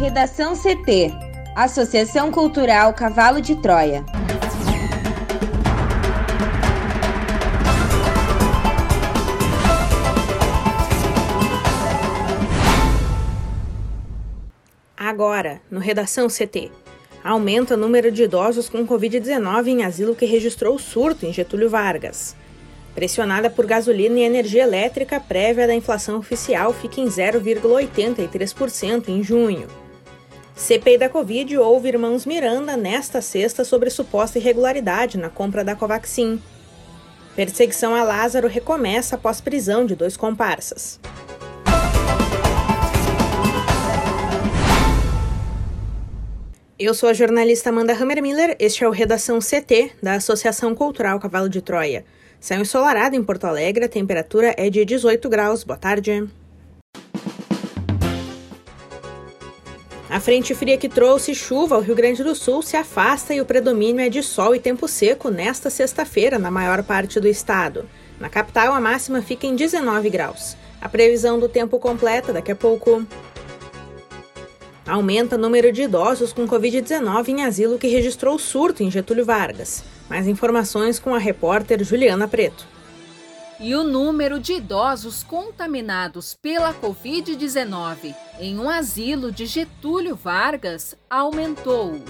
Redação CT Associação Cultural Cavalo de Troia. Agora, no Redação CT. Aumenta o número de idosos com Covid-19 em asilo que registrou surto em Getúlio Vargas. Pressionada por gasolina e energia elétrica, prévia da inflação oficial fica em 0,83% em junho. CPI da Covid ouve irmãos Miranda nesta sexta sobre suposta irregularidade na compra da Covaxin. Perseguição a Lázaro recomeça após prisão de dois comparsas. Eu sou a jornalista Amanda Hammermiller, este é o Redação CT da Associação Cultural Cavalo de Troia. Céu ensolarado em Porto Alegre, a temperatura é de 18 graus. Boa tarde. A frente fria que trouxe chuva ao Rio Grande do Sul se afasta e o predomínio é de sol e tempo seco nesta sexta-feira na maior parte do estado. Na capital, a máxima fica em 19 graus. A previsão do tempo completa daqui a pouco. Aumenta o número de idosos com Covid-19 em asilo que registrou surto em Getúlio Vargas. Mais informações com a repórter Juliana Preto. E o número de idosos contaminados pela Covid-19 em um asilo de Getúlio Vargas aumentou.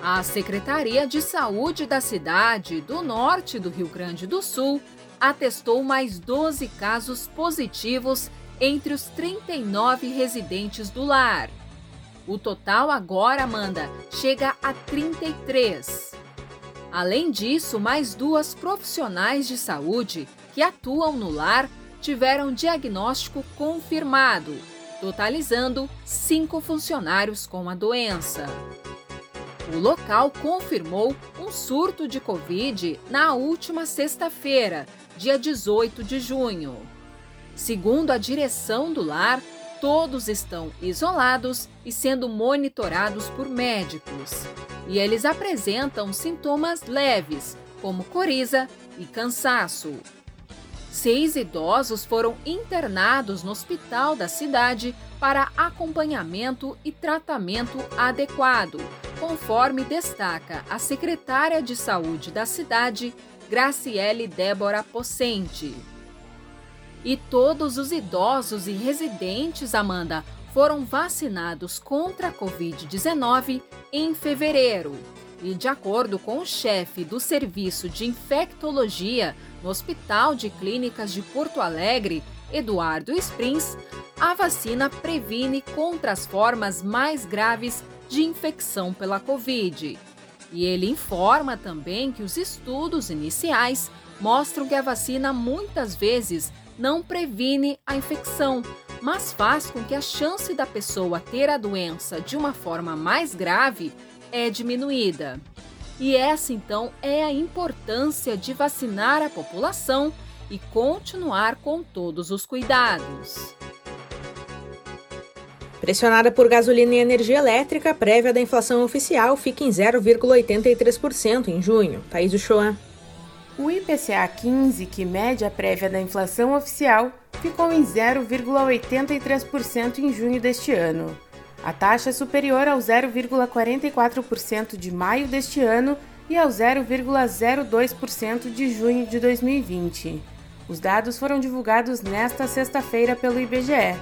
A Secretaria de Saúde da cidade do norte do Rio Grande do Sul atestou mais 12 casos positivos entre os 39 residentes do lar. O total agora, Amanda, chega a 33. Além disso, mais duas profissionais de saúde que atuam no lar tiveram diagnóstico confirmado, totalizando cinco funcionários com a doença. O local confirmou um surto de Covid na última sexta-feira, dia 18 de junho. Segundo a direção do lar, todos estão isolados e sendo monitorados por médicos. E eles apresentam sintomas leves, como coriza e cansaço. Seis idosos foram internados no hospital da cidade para acompanhamento e tratamento adequado, conforme destaca a secretária de saúde da cidade, Graciele Débora Possente. E todos os idosos e residentes, Amanda, foram vacinados contra a Covid-19 em fevereiro. E de acordo com o chefe do Serviço de Infectologia no Hospital de Clínicas de Porto Alegre, Eduardo Springs, a vacina previne contra as formas mais graves de infecção pela Covid. E ele informa também que os estudos iniciais mostram que a vacina muitas vezes não previne a infecção, mas faz com que a chance da pessoa ter a doença de uma forma mais grave é diminuída. E essa então é a importância de vacinar a população e continuar com todos os cuidados. Pressionada por gasolina e energia elétrica, a prévia da inflação oficial fica em 0,83% em junho. Thaís Uchoa. O IPCA 15, que mede a prévia da inflação oficial, ficou em 0,83% em junho deste ano. A taxa é superior ao 0,44% de maio deste ano e ao 0,02% de junho de 2020. Os dados foram divulgados nesta sexta-feira pelo IBGE.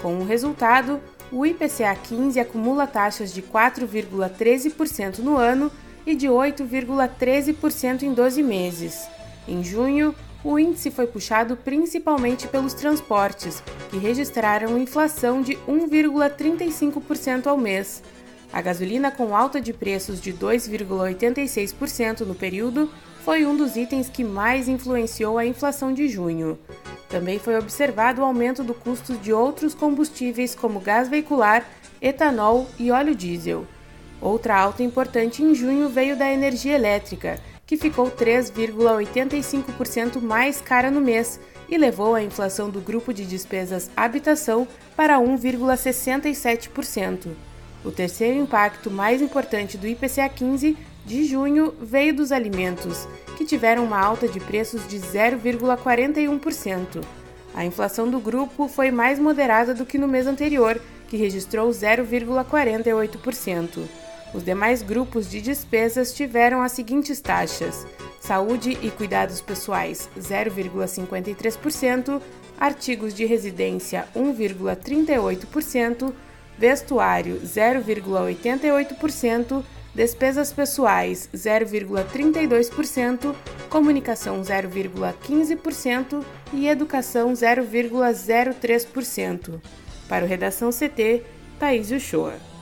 Com o resultado, o IPCA 15 acumula taxas de 4,13% no ano e de 8,13% em 12 meses. Em junho, o índice foi puxado principalmente pelos transportes, que registraram inflação de 1,35% ao mês. A gasolina com alta de preços de 2,86% no período foi um dos itens que mais influenciou a inflação de junho. Também foi observado o aumento do custo de outros combustíveis como gás veicular, etanol e óleo diesel. Outra alta importante em junho veio da energia elétrica, que ficou 3,85% mais cara no mês e levou a inflação do grupo de despesas habitação para 1,67%. O terceiro impacto mais importante do IPCA 15 de junho veio dos alimentos, que tiveram uma alta de preços de 0,41%. A inflação do grupo foi mais moderada do que no mês anterior que registrou 0,48%. Os demais grupos de despesas tiveram as seguintes taxas: saúde e cuidados pessoais 0,53%, artigos de residência 1,38%, vestuário 0,88%, despesas pessoais 0,32%, comunicação 0,15% e educação 0,03%. Para o Redação CT, Thaís Uchoa.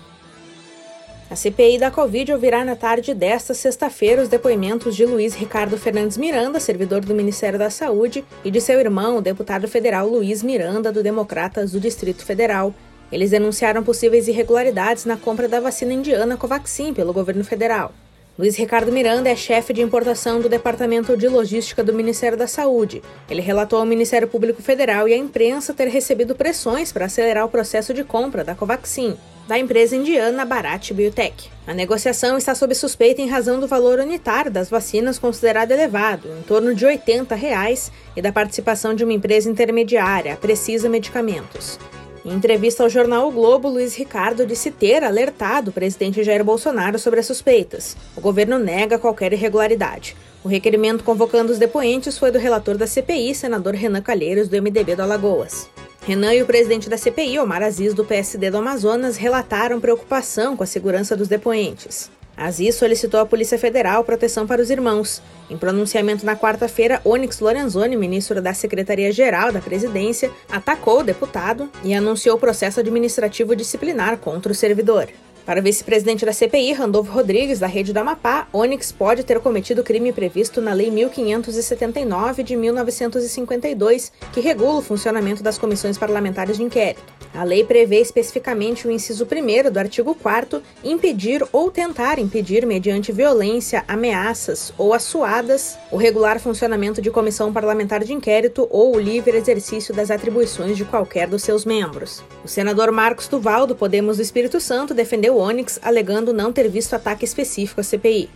A CPI da Covid ouvirá na tarde desta sexta-feira os depoimentos de Luiz Ricardo Fernandes Miranda, servidor do Ministério da Saúde, e de seu irmão, o deputado federal Luiz Miranda, do Democratas do Distrito Federal. Eles denunciaram possíveis irregularidades na compra da vacina indiana Covaxin pelo governo federal. Luiz Ricardo Miranda é chefe de importação do Departamento de Logística do Ministério da Saúde. Ele relatou ao Ministério Público Federal e à imprensa ter recebido pressões para acelerar o processo de compra da Covaxin da empresa indiana Bharat Biotech. A negociação está sob suspeita em razão do valor unitário das vacinas considerado elevado, em torno de 80 reais, e da participação de uma empresa intermediária, Precisa Medicamentos. Em entrevista ao jornal o Globo, Luiz Ricardo disse ter alertado o presidente Jair Bolsonaro sobre as suspeitas. O governo nega qualquer irregularidade. O requerimento convocando os depoentes foi do relator da CPI, senador Renan Calheiros, do MDB do Alagoas. Renan e o presidente da CPI, Omar Aziz, do PSD do Amazonas, relataram preocupação com a segurança dos depoentes. Aziz solicitou à Polícia Federal proteção para os irmãos. Em pronunciamento na quarta-feira, Onyx Lorenzoni, ministro da Secretaria-Geral da Presidência, atacou o deputado e anunciou processo administrativo disciplinar contra o servidor. Para o vice-presidente da CPI, Randolfo Rodrigues, da Rede do Amapá, Onyx pode ter cometido crime previsto na Lei 1579 de 1952, que regula o funcionamento das comissões parlamentares de inquérito. A lei prevê especificamente o inciso 1 do artigo 4 impedir ou tentar impedir, mediante violência, ameaças ou assuadas, o regular funcionamento de comissão parlamentar de inquérito ou o livre exercício das atribuições de qualquer dos seus membros. O senador Marcos Duval, do Podemos do Espírito Santo, defendeu Onyx, alegando não ter visto ataque específico à CPI.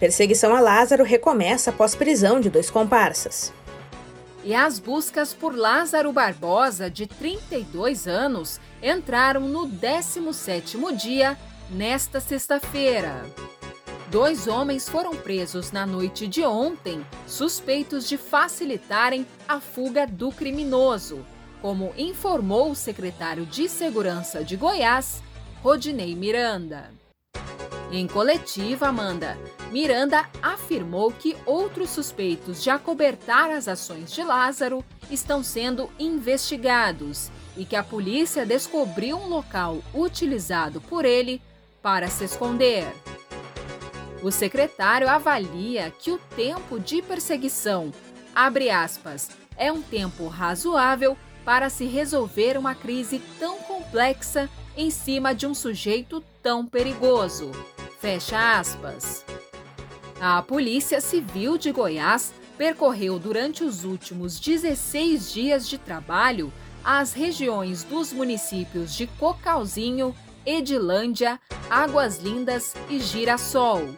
Perseguição a Lázaro recomeça após prisão de dois comparsas. E as buscas por Lázaro Barbosa, de 32 anos, entraram no 17º dia nesta sexta-feira. Dois homens foram presos na noite de ontem, suspeitos de facilitarem a fuga do criminoso, como informou o secretário de Segurança de Goiás, Rodinei Miranda. Em coletiva, Amanda, Miranda afirmou que outros suspeitos de acobertar as ações de Lázaro estão sendo investigados e que a polícia descobriu um local utilizado por ele para se esconder. O secretário avalia que o tempo de perseguição, abre aspas, é um tempo razoável para se resolver uma crise tão complexa em cima de um sujeito tão perigoso. Fecha aspas. A Polícia Civil de Goiás percorreu durante os últimos 16 dias de trabalho as regiões dos municípios de Cocalzinho, Edilândia, Águas Lindas e Girassol.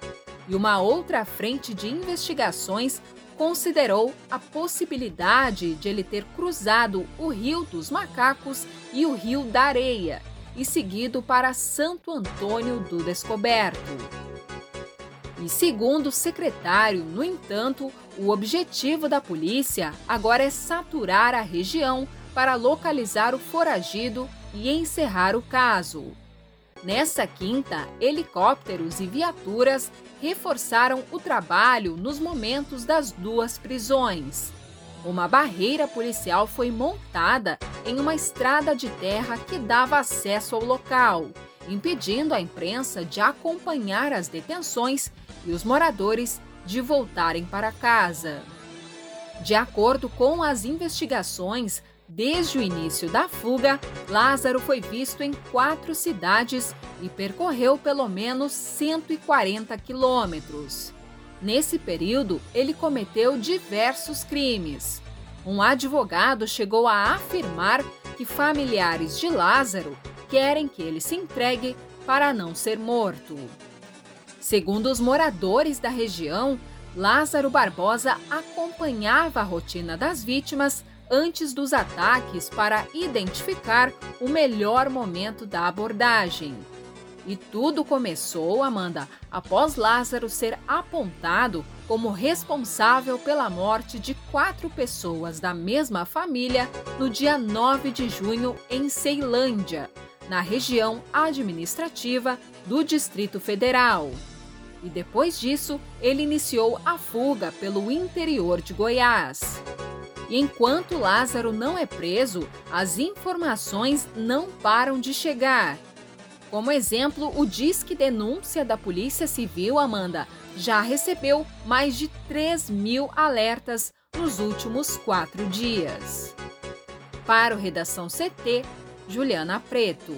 E uma outra frente de investigações considerou a possibilidade de ele ter cruzado o Rio dos Macacos e o Rio da Areia e seguido para Santo Antônio do Descoberto. E segundo o secretário, no entanto, o objetivo da polícia agora é saturar a região para localizar o foragido e encerrar o caso. Nessa quinta, helicópteros e viaturas reforçaram o trabalho nos momentos das duas prisões. Uma barreira policial foi montada em uma estrada de terra que dava acesso ao local, impedindo a imprensa de acompanhar as detenções e os moradores de voltarem para casa. De acordo com as investigações, Desde o início da fuga, Lázaro foi visto em quatro cidades e percorreu pelo menos 140 quilômetros. Nesse período, ele cometeu diversos crimes. Um advogado chegou a afirmar que familiares de Lázaro querem que ele se entregue para não ser morto. Segundo os moradores da região, Lázaro Barbosa acompanhava a rotina das vítimas antes dos ataques para identificar o melhor momento da abordagem. E tudo começou, Amanda, após Lázaro ser apontado como responsável pela morte de quatro pessoas da mesma família no dia 9 de junho em Ceilândia, na região administrativa do Distrito Federal. E depois disso, ele iniciou a fuga pelo interior de Goiás. E enquanto Lázaro não é preso, as informações não param de chegar. Como exemplo, o Disque Denúncia da Polícia Civil, Amanda, já recebeu mais de 3 mil alertas nos últimos quatro dias. Para o Redação CT, Juliana Preto.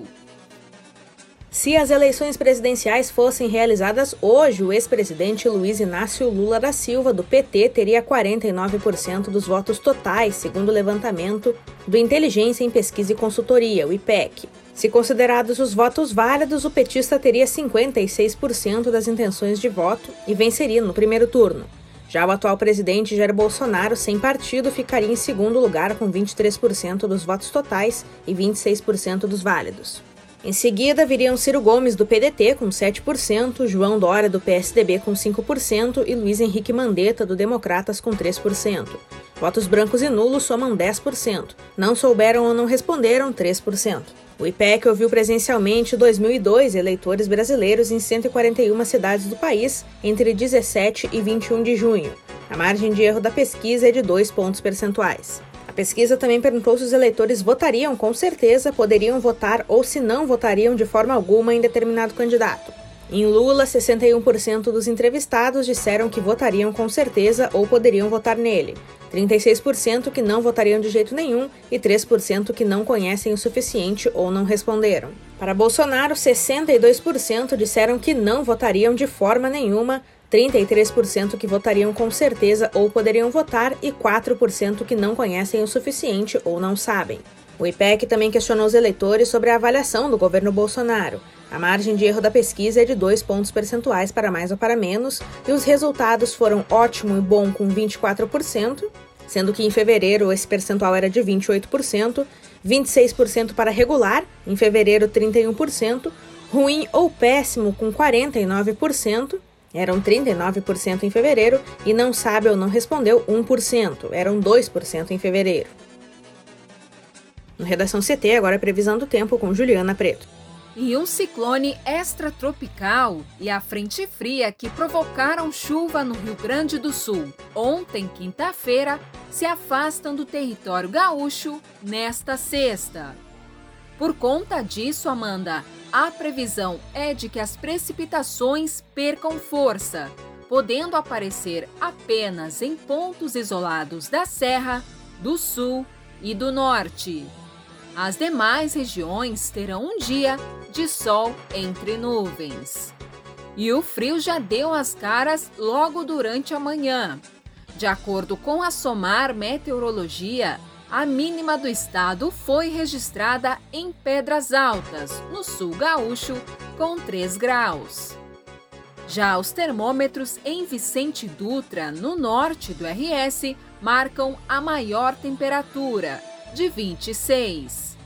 Se as eleições presidenciais fossem realizadas hoje, o ex-presidente Luiz Inácio Lula da Silva, do PT, teria 49% dos votos totais, segundo o levantamento do Inteligência em Pesquisa e Consultoria, o IPEC. Se considerados os votos válidos, o petista teria 56% das intenções de voto e venceria no primeiro turno. Já o atual presidente Jair Bolsonaro, sem partido, ficaria em segundo lugar com 23% dos votos totais e 26% dos válidos. Em seguida, viriam Ciro Gomes, do PDT, com 7%, João Dória, do PSDB, com 5% e Luiz Henrique Mandetta, do Democratas, com 3%. Votos brancos e nulos somam 10%. Não souberam ou não responderam, 3%. O IPEC ouviu presencialmente 2.002 eleitores brasileiros em 141 cidades do país entre 17 e 21 de junho. A margem de erro da pesquisa é de 2 pontos percentuais. A pesquisa também perguntou se os eleitores votariam com certeza, poderiam votar ou se não votariam de forma alguma em determinado candidato. Em Lula, 61% dos entrevistados disseram que votariam com certeza ou poderiam votar nele, 36% que não votariam de jeito nenhum e 3% que não conhecem o suficiente ou não responderam. Para Bolsonaro, 62% disseram que não votariam de forma nenhuma, 33% que votariam com certeza ou poderiam votar e 4% que não conhecem o suficiente ou não sabem. O IPEC também questionou os eleitores sobre a avaliação do governo Bolsonaro. A margem de erro da pesquisa é de dois pontos percentuais para mais ou para menos, e os resultados foram ótimo e bom com 24%, sendo que em fevereiro esse percentual era de 28%, 26% para regular, em fevereiro 31%, ruim ou péssimo com 49%, eram 39% em fevereiro e não sabe ou não respondeu 1%, eram 2% em fevereiro. No Redação CT, agora a previsão do tempo com Juliana Preto. E um ciclone extratropical e a frente fria que provocaram chuva no Rio Grande do Sul ontem, quinta-feira, se afastam do território gaúcho nesta sexta. Por conta disso, Amanda, a previsão é de que as precipitações percam força, podendo aparecer apenas em pontos isolados da Serra, do Sul e do Norte. As demais regiões terão um dia de sol entre nuvens. E o frio já deu as caras logo durante a manhã. De acordo com a SOMAR Meteorologia, a mínima do estado foi registrada em Pedras Altas, no sul gaúcho, com 3 graus. Já os termômetros em Vicente Dutra, no norte do RS, marcam a maior temperatura, de 26.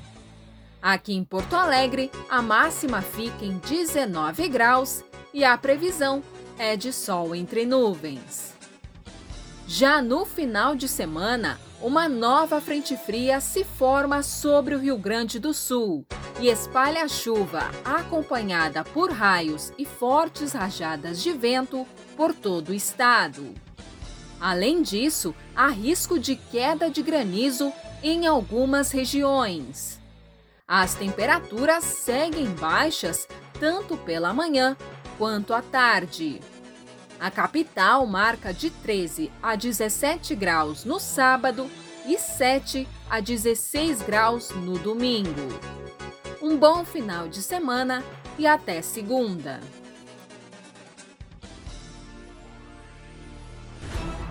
Aqui em Porto Alegre, a máxima fica em 19 graus e a previsão é de sol entre nuvens. Já no final de semana, uma nova frente fria se forma sobre o Rio Grande do Sul e espalha chuva, acompanhada por raios e fortes rajadas de vento por todo o estado. Além disso, há risco de queda de granizo em algumas regiões. As temperaturas seguem baixas tanto pela manhã quanto à tarde. A capital marca de 13 a 17 graus no sábado e 7 a 16 graus no domingo. Um bom final de semana e até segunda.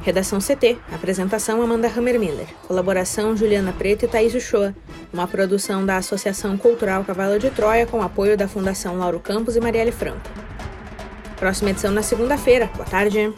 Redação CT. Apresentação Amanda Hammermiller. Colaboração Juliana Preto e Thaís Uchoa. Uma produção da Associação Cultural Cavalo de Troia com apoio da Fundação Lauro Campos e Marielle Franco. Próxima edição na segunda-feira. Boa tarde.